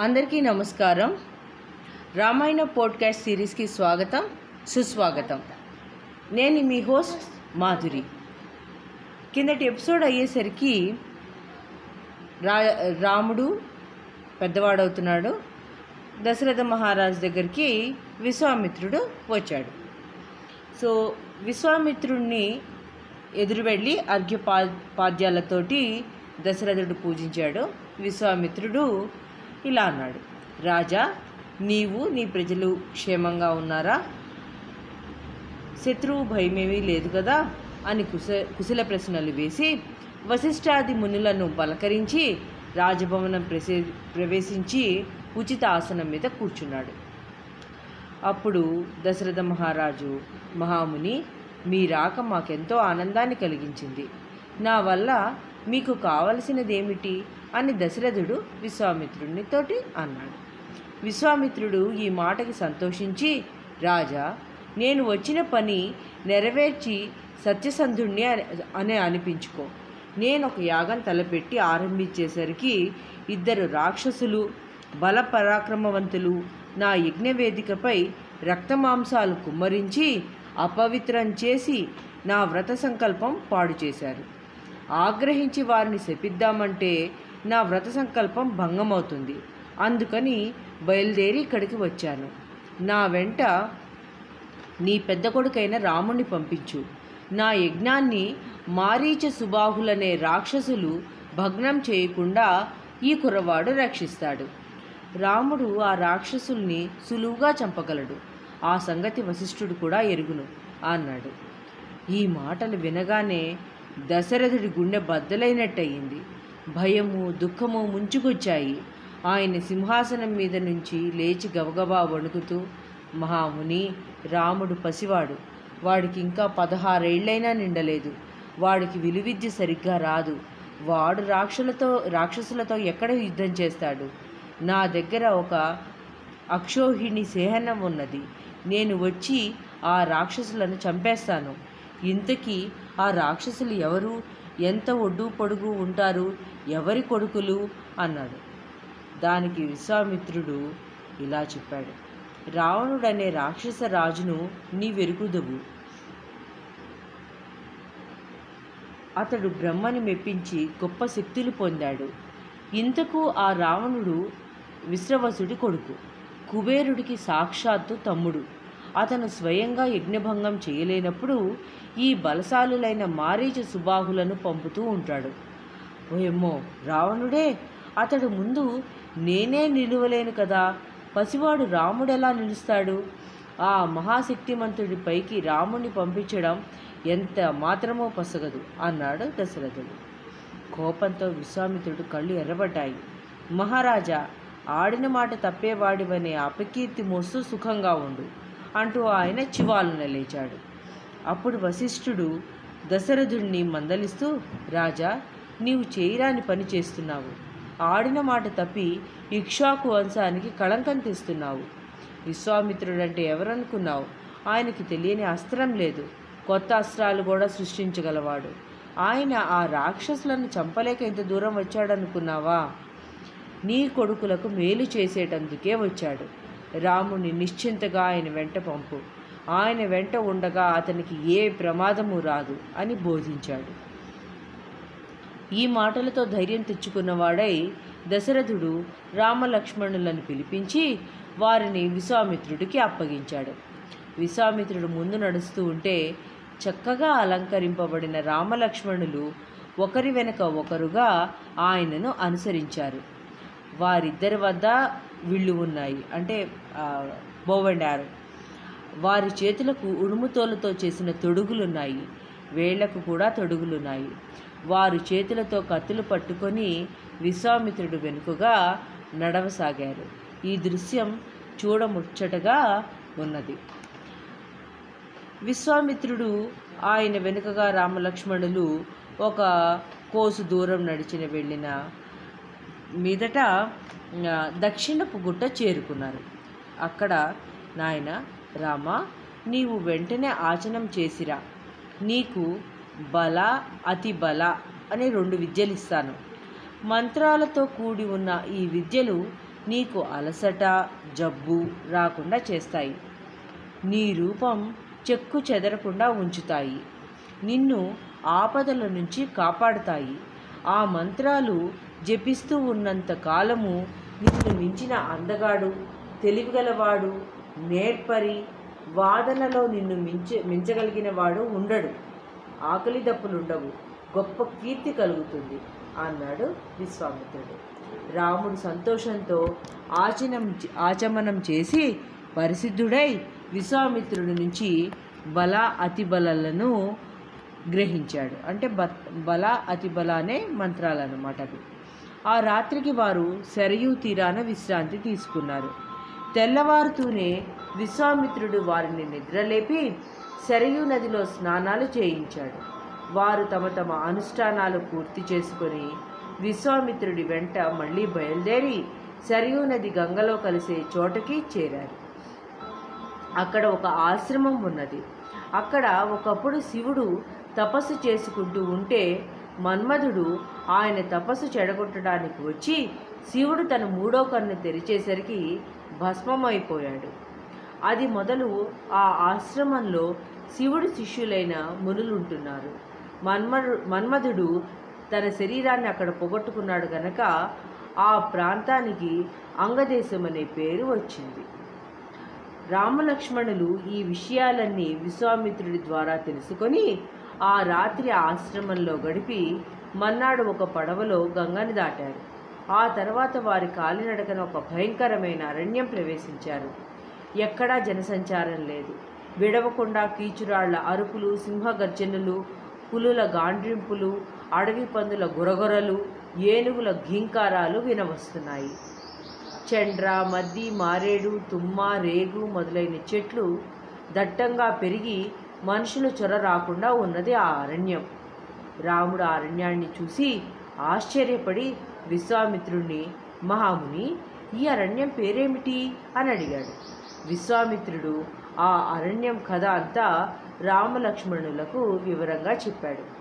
అందరికీ నమస్కారం. రామాయణ పోడ్కాస్ట్ సిరీస్కి స్వాగతం సుస్వాగతం. నేను మీ హోస్ట్ మాధురి. కిందటి ఎపిసోడ్ అయ్యేసరికి రా రాముడు పెద్దవాడవుతున్నాడు. దశరథ మహారాజు దగ్గరికి విశ్వామిత్రుడు వచ్చాడు. సో విశ్వామిత్రుడిని ఎదురు వెళ్ళి అర్ఘ్యపా పాద్యాలతోటి దశరథుడు పూజించాడు. విశ్వామిత్రుడు ఇలా అన్నాడు. రాజా నీవు నీ ప్రజలు క్షేమంగా ఉన్నారా? శత్రువు భయమేమీ లేదు కదా? అని కుశ కుశల ప్రశ్నలు వేసి వశిష్ఠాది మునులను పలకరించి రాజభవనం ప్రసే ప్రవేశించి ఉచిత ఆసనం మీద కూర్చున్నాడు. అప్పుడు దశరథ మహారాజు మహాముని మీ రాక మాకెంతో ఆనందాన్ని కలిగించింది. నా వల్ల మీకు కావలసినదేమిటి? అని దశరథుడు విశ్వామిత్రుడిని తోటి అన్నాడు. విశ్వామిత్రుడు ఈ మాటకి సంతోషించి రాజా నేను వచ్చిన పని నెరవేర్చి సత్యసంధుణ్ణి అని అనిపించుకో. నేను ఒక యాగం తలపెట్టి ఆరంభించేసరికి ఇద్దరు రాక్షసులు బల పరాక్రమవంతులు నా యజ్ఞవేదికపై రక్తమాంసాలు కుమ్మరించి అపవిత్రం చేసి నా వ్రత సంకల్పం పాడు చేశారు. ఆగ్రహించి వారిని శపిద్దామంటే నా వ్రత సంకల్పం భంగమవుతుంది. అందుకని బయలుదేరి ఇక్కడికి వచ్చాను. నా వెంట నీ పెద్ద కొడుకైన రాముణ్ణి పంపించు. నా యజ్ఞాన్ని మారీచ సుబాహులనే రాక్షసులు భగ్నం చేయకుండా ఈ కుర్రవాడు రక్షిస్తాడు. రాముడు ఆ రాక్షసుల్ని సులువుగా చంపగలడు. ఆ సంగతి వశిష్ఠుడు కూడా ఎరుగును అన్నాడు. ఈ మాటలు వినగానే దశరథుడి గుండె బద్దలైనట్టయింది. భయము దుఃఖము ముంచుకొచ్చాయి. ఆయన సింహాసనం మీద నుంచి లేచి గబగబా వణుకుతూ మహాముని రాముడు పసివాడు. వాడికి ఇంకా పదహారేళ్ళైనా నిండలేదు. వాడికి విలువిద్య సరిగ్గా రాదు. వాడు రాక్షసులతో రాక్షసులతో ఎక్కడ యుద్ధం చేస్తాడు? నా దగ్గర ఒక అక్షోహిణి సేహనం ఉన్నది. నేను వచ్చి ఆ రాక్షసులను చంపేస్తాను. ఇంతకీ ఆ రాక్షసులు ఎవరు? ఎంత ఒడ్డు పొడుగు ఉంటారు ఎవరి కొడుకులు అన్నాడు. దానికి విశ్వామిత్రుడు ఇలా చెప్పాడు. రావణుడనే రాక్షస రాజును నీ వెరుగుదవు అతడు బ్రహ్మని మెప్పించి గొప్ప శక్తులు పొందాడు. ఇంతకు ఆ రావణుడు విశ్రవసుడి కొడుకు కుబేరుడికి సాక్షాత్తు తమ్ముడు. అతను స్వయంగా యజ్ఞభంగం చేయలేనప్పుడు ఈ బలశాలులైన మారీచ సుబాహులను పంపుతూ ఉంటాడు. ఓయమ్మో రావణుడే అతడు ముందు నేనే నిలువలేను కదా పసివాడు రాముడెలా నిలుస్తాడు? ఆ మహాశక్తిమంతుడి పైకి రాముణ్ణి పంపించడం ఎంత మాత్రమో పసగదు అన్నాడు దశరథుడు. కోపంతో విశ్వామిత్రుడు కళ్ళు ఎర్రబడ్డాయి. మహారాజా ఆడిన మాట తప్పేవాడివనే అపకీర్తి మోస్తూ సుఖంగా ఉండు. అంటూ ఆయన చివాలున లేచాడు. అప్పుడు వశిష్ఠుడు దశరథుడిని మందలిస్తూ రాజా నీవు చేయరాని పని చేస్తున్నావు. ఆడిన మాట తప్పి ఇక్షాకు వంశానికి కళంకం తెస్తున్నావు. విశ్వామిత్రుడంటే ఎవరనుకున్నావు? ఆయనకి తెలియని అస్త్రం లేదు. కొత్త అస్త్రాలు కూడా సృష్టించగలవాడు. ఆయన ఆ రాక్షసులను చంపలేక ఇంత దూరం వచ్చాడనుకున్నావా? నీ కొడుకులకు మేలు చేసేటందుకే వచ్చాడు. రాముని నిశ్చింతగా ఆయన వెంట పంపు. ఆయన వెంట ఉండగా అతనికి ఏ ప్రమాదము రాదు అని బోధించాడు. ఈ మాటలతో ధైర్యం తెచ్చుకున్నవాడై దశరథుడు రామలక్ష్మణులను పిలిపించి వారిని విశ్వామిత్రుడికి అప్పగించాడు. విశ్వామిత్రుడు ముందు నడుస్తూ ఉంటే చక్కగా అలంకరింపబడిన రామలక్ష్మణులు ఒకరి వెనుక ఒకరుగా ఆయనను అనుసరించారు. వారిద్దరి వద్ద విళ్ళు ఉన్నాయి. అంటే బోవెండారు వారి చేతులకు ఉడుముతోలతో చేసిన తొడుగులున్నాయి. వేళ్ళకు కూడా తొడుగులున్నాయి. వారు చేతులతో కత్తులు పట్టుకొని విశ్వామిత్రుడు వెనుకగా నడవసాగారు. ఈ దృశ్యం చూడముచ్చటగా ఉన్నది. విశ్వామిత్రుడు ఆయన వెనుకగా రామలక్ష్మణులు ఒక కోసు దూరం నడిచిన వెళ్ళిన మీదట దక్షిణపు గుట్ట చేరుకున్నారు. అక్కడ నాయన రామ నీవు వెంటనే ఆచనం చేసిరా. నీకు బల అతి బల అనే రెండు విద్యలు ఇస్తాను మంత్రాలతో కూడి ఉన్న ఈ విద్యలు నీకు అలసట జబ్బు రాకుండా చేస్తాయి. నీ రూపం చెక్కు చెదరకుండా ఉంచుతాయి. నిన్ను ఆపదల నుంచి కాపాడుతాయి. ఆ మంత్రాలు జపిస్తూ ఉన్నంత కాలము నిన్ను మించిన అందగాడు తెలివిగలవాడు నేర్పరి వాదనలో నిన్ను మించ మించగలిగిన వాడు ఉండడు. ఆకలి దప్పులుండవు. గొప్ప కీర్తి కలుగుతుంది అన్నాడు విశ్వామిత్రుడు. రాముడు సంతోషంతో ఆచనం ఆచమనం చేసి పరిసిద్ధుడై విశ్వామిత్రుడి నుంచి బల అతిబలలను గ్రహించాడు. అంటే బ బల అతిబల అనే మంత్రాలు అన్నమాట అవి ఆ రాత్రికి వారు శరయూ తీరాన విశ్రాంతి తీసుకున్నారు. తెల్లవారుతూనే విశ్వామిత్రుడు వారిని నిద్రలేపి శరయూ నదిలో స్నానాలు చేయించాడు. వారు తమ తమ అనుష్ఠానాలు పూర్తి చేసుకొని విశ్వామిత్రుడి వెంట మళ్ళీ బయలుదేరి సరియూ నది గంగలో కలిసే చోటకి చేరారు. అక్కడ ఒక ఆశ్రమం ఉన్నది. అక్కడ ఒకప్పుడు శివుడు తపస్సు చేసుకుంటూ ఉంటే మన్మధుడు ఆయన తపస్సు చెడగొట్టడానికి వచ్చి శివుడు తన మూడో కన్ను తెరిచేసరికి భస్మమైపోయాడు. అది మొదలు ఆ ఆశ్రమంలో శివుడి శిష్యులైన మునులుంటున్నారు. ఉంటున్నారు మన్మధుడు తన శరీరాన్ని అక్కడ పొగొట్టుకున్నాడు గనక ఆ ప్రాంతానికి అంగదేశం అనే పేరు వచ్చింది. రామలక్ష్మణులు ఈ విషయాలన్నీ విశ్వామిత్రుడి ద్వారా తెలుసుకొని ఆ రాత్రి ఆశ్రమంలో గడిపి మన్నాడు ఒక పడవలో గంగని దాటారు ఆ తర్వాత వారి కాలినడకన ఒక భయంకరమైన అరణ్యం ప్రవేశించారు. ఎక్కడా జనసంచారం లేదు. విడవకుండా కీచురాళ్ళ అరుపులు సింహగర్జనులు పులుల గాండ్రింపులు అడవి పందుల గురగొరలు ఏనుగుల ఘీంకారాలు వినవస్తున్నాయి. చండ్ర మద్ది మారేడు తుమ్మ రేగు మొదలైన చెట్లు దట్టంగా పెరిగి మనుషులు చొర రాకుండా ఉన్నది ఆ అరణ్యం. రాముడు అరణ్యాన్ని చూసి ఆశ్చర్యపడి విశ్వామిత్రుణ్ణి మహాముని ఈ అరణ్యం పేరేమిటి? అని అడిగాడు. విశ్వామిత్రుడు ఆ అరణ్యం కథ అంతా రామలక్ష్మణులకు వివరంగా చెప్పాడు.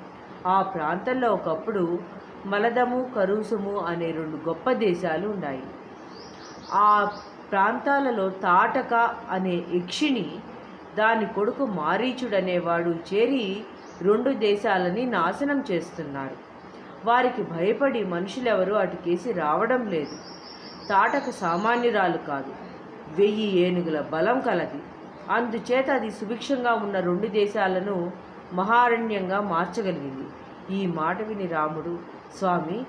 ఆ ప్రాంతంలో ఒకప్పుడు మలదము కరుసుము అనే రెండు గొప్ప దేశాలు ఉన్నాయి. ఆ ప్రాంతాలలో తాటక అనే యక్షిని దాని కొడుకు మారీచుడనేవాడు చేరి రెండు దేశాలని నాశనం చేస్తున్నారు. వారికి భయపడి మనుషులెవరూ అటుకేసి రావడం లేదు. తాటక సామాన్యురాలు కాదు. వెయ్యి ఏనుగుల బలం కలది. అందుచేత అది సుభిక్షంగా ఉన్న రెండు దేశాలను మహారణ్యంగా మార్చగలిగింది. ఈ మాట విని రాముడు స్వామి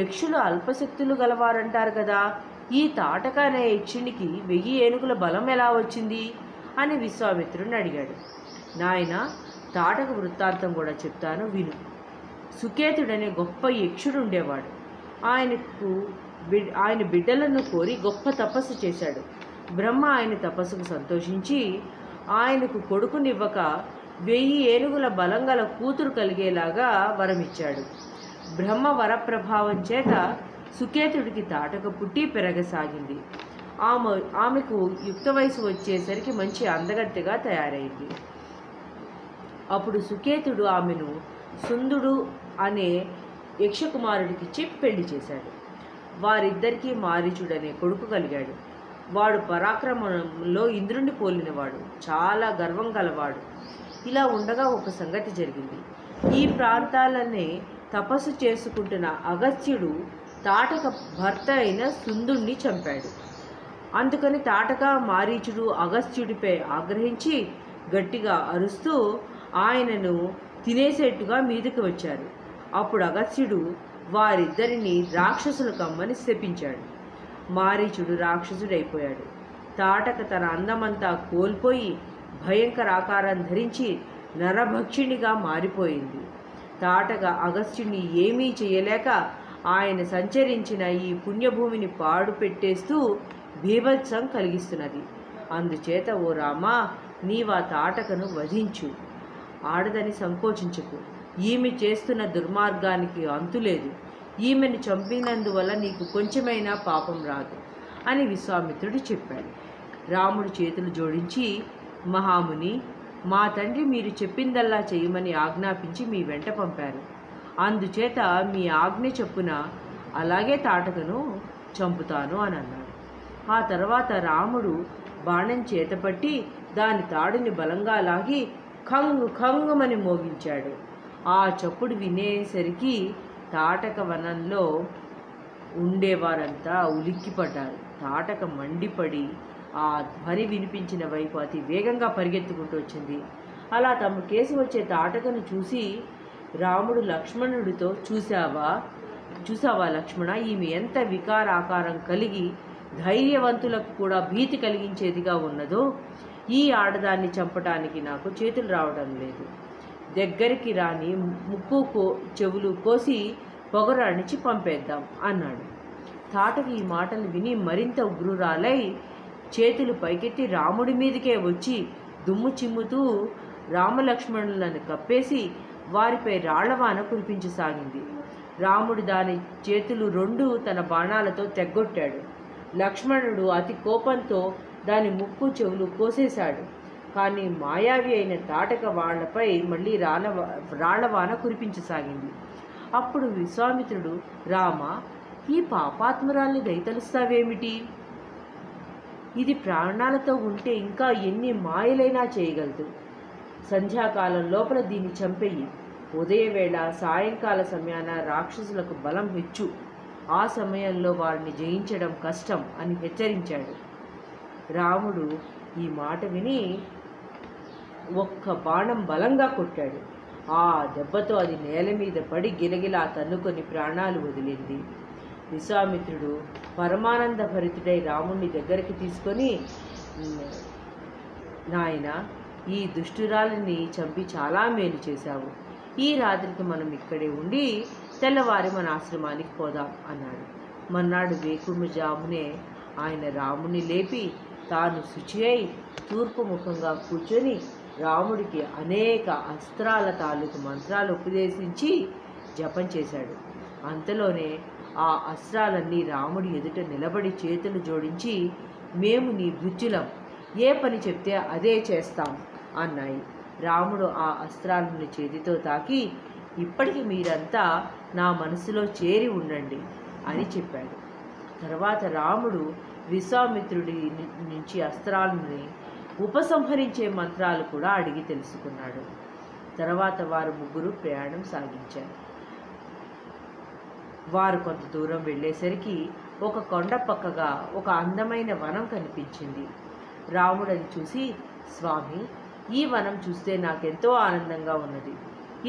యక్షులు అల్పశక్తులు గలవారంటారు కదా. ఈ తాటక అనే యక్షునికి వెయ్యి ఏనుగుల బలం ఎలా వచ్చింది? అని విశ్వామిత్రుడిని అడిగాడు. నాయన తాటక వృత్తాంతం కూడా చెప్తాను విను. సుకేతుడనే గొప్ప యక్షుడు ఉండేవాడు ఆయనకు బిడ్ ఆయన బిడ్డలను కోరి గొప్ప తపస్సు చేశాడు. బ్రహ్మ ఆయన తపస్సుకు సంతోషించి ఆయనకు కొడుకునివ్వక వెయ్యి ఏనుగుల బలం గల కూతురు కలిగేలాగా వరమిచ్చాడు. బ్రహ్మ వరప్రభావం చేత సుకేతుడికి తాటక పుట్టి పెరగసాగింది. ఆమె ఆమెకు యుక్త వయసు వచ్చేసరికి మంచి అందగత్తెగా తయారైంది. అప్పుడు సుకేతుడు ఆమెను సుందుడు అనే యక్షకుమారుడికిచ్చి పెళ్ళి చేశాడు. వారిద్దరికీ మారీచుడనే కొడుకు కలిగాడు. వాడు పరాక్రమంలో ఇంద్రుణ్ణి పోలినవాడు చాలా గర్వం గలవాడు. ఇలా ఉండగా ఒక సంగతి జరిగింది. ఈ ప్రాంతాలనే తపస్సు చేసుకుంటున్న అగస్త్యుడు తాటక భర్త అయిన సుందుణ్ణి చంపాడు. అందుకని తాటక మారీచుడు అగస్త్యుడిపై ఆగ్రహించి గట్టిగా అరుస్తూ ఆయనను తినేసేట్టుగా మీదకి వచ్చారు అప్పుడు అగస్త్యుడు వారిద్దరిని రాక్షసులు కమ్మని శపించాడు. మారీచుడు రాక్షసుడైపోయాడు. తాటక తన అందమంతా కోల్పోయి భయంకర ఆకారం ధరించి నరభక్షిణిగా మారిపోయింది. తాటక అగస్త్యుని ఏమీ చేయలేక ఆయన సంచరించిన ఈ పుణ్యభూమిని పాడు పెట్టేస్తూ బీభత్సం కలిగిస్తున్నది. అందుచేత ఓ రామా నీవా తాటకను వధించు. ఆడదని సంకోచించకు. ఈమె చేస్తున్న దుర్మార్గానికి అంతులేదు ఈమెను చంపినందువల్ల నీకు కొంచెమైనా పాపం రాదు అని విశ్వామిత్రుడు చెప్పాడు. రాముడు చేతులు జోడించి మహాముని మా తండ్రి మీరు చెప్పిందల్లా చేయమని ఆజ్ఞాపించి మీ వెంట పంపారు. అందుచేత మీ ఆజ్ఞ చొప్పున అలాగే తాటకను చంపుతాను అని అన్నాడు ఆ తర్వాత రాముడు బాణం చేతపట్టి దాని తాడుని బలంగా లాగి ఖంగు ఖంగుమని మోగించాడు. ఆ చప్పుడు వినేసరికి తాటక వనంలో ఉండేవారంతా ఉలిక్కిపడ్డారు. తాటక మండిపడి ఆ ధ్వని వినిపించిన వైపు అతి వేగంగా పరిగెత్తుకుంటూ వచ్చింది. అలా తమ కేసు వచ్చే తాటకను చూసి రాముడు లక్ష్మణుడితో చూశావా? చూసావా లక్ష్మణ? ఈమె ఎంత వికారాకారం కలిగి ధైర్యవంతులకు కూడా భీతి కలిగించేదిగా ఉన్నదో ఈ ఆడదాన్ని చంపటానికి నాకు చేతులు రావడం లేదు. దగ్గరికి రాని ముక్కు కో చెవులు కోసి పొగరు అణిచి పంపేద్దాం అన్నాడు. తాటకి ఈ మాటలు విని మరింత ఉగ్రురాలై చేతులు పైకెత్తి రాముడి మీదకే వచ్చి దుమ్ము చిమ్ముతూ రామలక్ష్మణులను కప్పేసి వారిపై రాళ్ళవాన కురిపించసాగింది. రాముడు దాని చేతులు రెండు తన బాణాలతో తెగ్గొట్టాడు. లక్ష్మణుడు అతి కోపంతో దాని ముక్కు చెవులు కోసేశాడు. కానీ మాయావి అయిన తాటక వాళ్ళపై మళ్ళీ రాళ్ళ రాళ్ళవాన కురిపించసాగింది. అప్పుడు విశ్వామిత్రుడు రామ ఈ పాపాత్మరాల్ని దయతలుస్తావేమిటి? ఇది ప్రాణాలతో ఉంటే ఇంకా ఎన్ని మాయలైనా చేయగలదు. సంధ్యాకాలం లోపల దీన్ని చంపేయి ఉదయవేళ సాయంకాల సమయాన రాక్షసులకు బలం హెచ్చు. ఆ సమయంలో వారిని జయించడం కష్టం అని హెచ్చరించాడు. రాముడు ఈ మాట విని ఒక్క బాణం బలంగా కొట్టాడు. ఆ దెబ్బతో అది నేల మీద పడి గిలగిలా తన్నుకొని ప్రాణాలు వదిలింది. విశ్వామిత్రుడు పరమానంద భరితుడై రాముణ్ణి దగ్గరికి తీసుకొని నాయన ఈ దుష్టురాలిని చంపి చాలా మేలు చేశావు. ఈ రాత్రికి మనం ఇక్కడే ఉండి తెల్లవారి మన ఆశ్రమానికి పోదాం అన్నాడు. మన్నాడు వేకుమజామునే ఆయన రాముని లేపి తాను శుచి అయి తూర్పు ముఖంగా కూర్చొని రాముడికి అనేక అస్త్రాల తాలూకు మంత్రాలు ఉపదేశించి జపం చేశాడు. అంతలోనే ఆ అస్త్రాలన్నీ రాముడి ఎదుట నిలబడి చేతులు జోడించి మేము నీ బుజ్జులం ఏ పని చెప్తే అదే చేస్తాం అన్నాయి. రాముడు ఆ అస్త్రాలను చేతితో తాకి ఇప్పటికి మీరంతా నా మనసులో చేరి ఉండండి అని చెప్పాడు. తర్వాత రాముడు విశ్వామిత్రుడి నుంచి అస్త్రాలని ఉపసంహరించే మంత్రాలు కూడా అడిగి తెలుసుకున్నాడు. తర్వాత వారు ముగ్గురు ప్రయాణం సాగించారు. వారు కొంత దూరం వెళ్ళేసరికి ఒక కొండ పక్కగా ఒక అందమైన వనం కనిపించింది. రాముడు అది చూసి స్వామి ఈ వనం చూస్తే నాకెంతో ఆనందంగా ఉన్నది.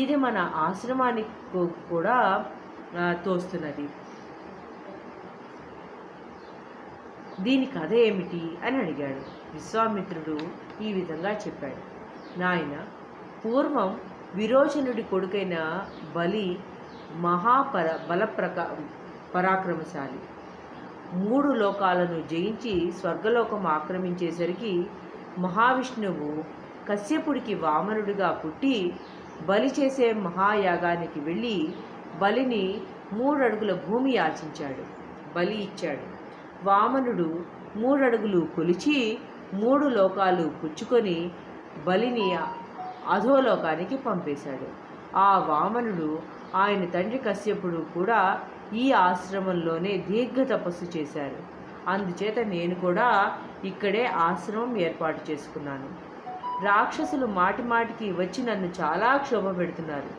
ఇది మన ఆశ్రమానికి కూడా తోస్తున్నది. దీని కథ ఏమిటి అని అడిగాడు. విశ్వామిత్రుడు ఈ విధంగా చెప్పాడు. నాయన పూర్వం విరోచనుడి కొడుకైన బలి మహాపర బలప్రకా పరాక్రమశాలి. మూడు లోకాలను జయించి స్వర్గలోకం ఆక్రమించేసరికి మహావిష్ణువు కశ్యపుడికి వామనుడిగా పుట్టి బలి చేసే మహాయాగానికి వెళ్ళి బలిని మూడడుగుల భూమి యాచించాడు. బలి ఇచ్చాడు. వామనుడు మూడడుగులు కొలిచి మూడు లోకాలు పుచ్చుకొని బలిని అధోలోకానికి పంపేశాడు. ఆ వామనుడు ఆయన తండ్రి కశ్యపుడు కూడా ఈ ఆశ్రమంలోనే దీర్ఘ తపస్సు చేశారు. అందుచేత నేను కూడా ఇక్కడే ఆశ్రమం ఏర్పాటు చేసుకున్నాను. రాక్షసులు మాటిమాటికి వచ్చి నన్ను చాలా క్షోభ పెడుతున్నారు.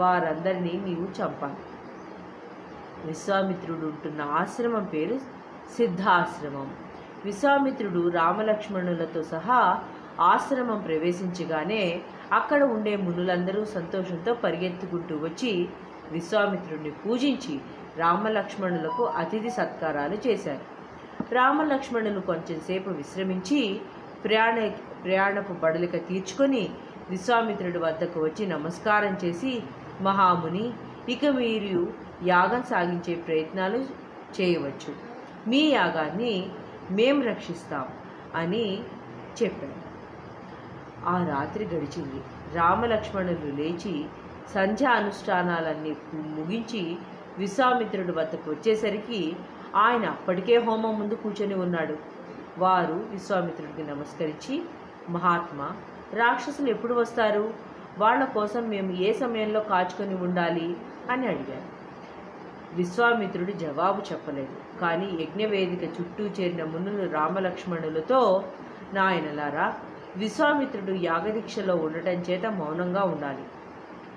వారందరినీ నీవు చంపాలి. విశ్వామిత్రుడు ఉంటున్న ఆశ్రమం పేరు సిద్ధాశ్రమం. విశ్వామిత్రుడు రామలక్ష్మణులతో సహా ఆశ్రమం ప్రవేశించగానే అక్కడ ఉండే మునులందరూ సంతోషంతో పరిగెత్తుకుంటూ వచ్చి విశ్వామిత్రుడిని పూజించి రామలక్ష్మణులకు అతిథి సత్కారాలు చేశారు. రామలక్ష్మణులు కొంచెంసేపు విశ్రమించి ప్రయాణ ప్రయాణపు బడలిక తీర్చుకొని విశ్వామిత్రుడి వద్దకు వచ్చి నమస్కారం చేసి మహాముని ఇక మీరు యాగం సాగించే ప్రయత్నాలు చేయవచ్చు. మీ యాగాన్ని మేం రక్షిస్తాం అని చెప్పాడు. ఆ రాత్రి గడిచింది. రామలక్ష్మణులు లేచి సంధ్యా అనుష్ఠానాలన్నీ ముగించి విశ్వామిత్రుడి వద్దకు వచ్చేసరికి ఆయన అప్పటికే హోమం ముందు కూర్చొని ఉన్నాడు. వారు విశ్వామిత్రుడికి నమస్కరించి మహాత్మా రాక్షసులు ఎప్పుడు వస్తారు? వాళ్ళ కోసం మేము ఏ సమయంలో కాచుకొని ఉండాలి? అని అడిగారు. విశ్వామిత్రుడు జవాబు చెప్పలేదు. కానీ యజ్ఞవేదిక చుట్టూ చేరిన మునులు రామలక్ష్మణులతో నాయనలారా విశ్వామిత్రుడు యాగదీక్షలో ఉండటం చేత మౌనంగా ఉండాలి.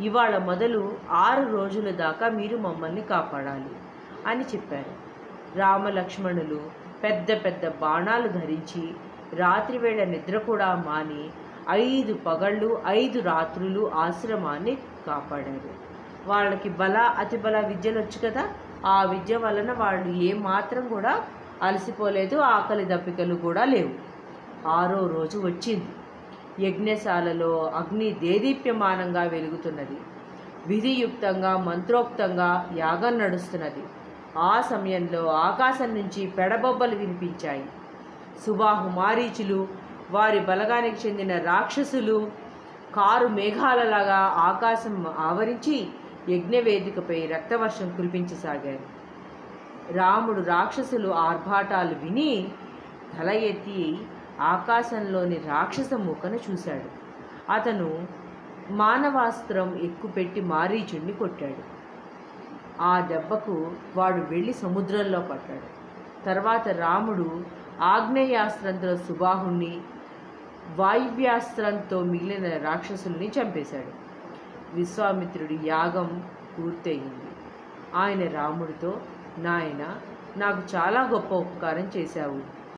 ఇవాళ మొదలు ఆరు రోజుల దాకా మీరు మమ్మల్ని కాపాడాలి అని చెప్పారు. రామలక్ష్మణులు పెద్ద పెద్ద బాణాలు ధరించి రాత్రివేళ నిద్ర కూడా మాని ఐదు పగళ్ళు ఐదు రాత్రులు ఆశ్రమాన్ని కాపాడారు. వాళ్ళకి బల అతి బల విద్యలు వచ్చు కదా? ఆ విద్య వలన వాళ్ళు ఏ మాత్రం కూడా అలసిపోలేదు ఆకలి దప్పికలు కూడా లేవు. ఆరో రోజు వచ్చింది. యజ్ఞశాలలో అగ్ని దేదీప్యమానంగా వెలుగుతున్నది. విధియుక్తంగా మంత్రోక్తంగా యాగం నడుస్తున్నది. ఆ సమయంలో ఆకాశం నుంచి పెడబొబ్బలు వినిపించాయి. సుబాహు మారీచులు వారి బలగానికి చెందిన రాక్షసులు కారు మేఘాలలాగా ఆకాశం ఆవరించి యజ్ఞవేదికపై రక్తవర్షం కురిపించసాగారు. రాముడు రాక్షసులు ఆర్భాటాలు విని తల ఎత్తి ఆకాశంలోని రాక్షస మూకను చూశాడు. అతను మానవాస్త్రం ఎక్కుపెట్టి మారీచుణ్ణి కొట్టాడు. ఆ దెబ్బకు వాడు వెళ్ళి సముద్రంలో పడ్డాడు. తర్వాత రాముడు ఆగ్నేయాస్త్రంతో సుబాహుణ్ణి వాయువ్యాస్త్రంతో మిగిలిన రాక్షసుల్ని చంపేశాడు. విశ్వామిత్రుడి యాగం పూర్తయింది. ఆయన రాముడితో నాయన నాకు చాలా గొప్ప ఉపకారం చేశావు.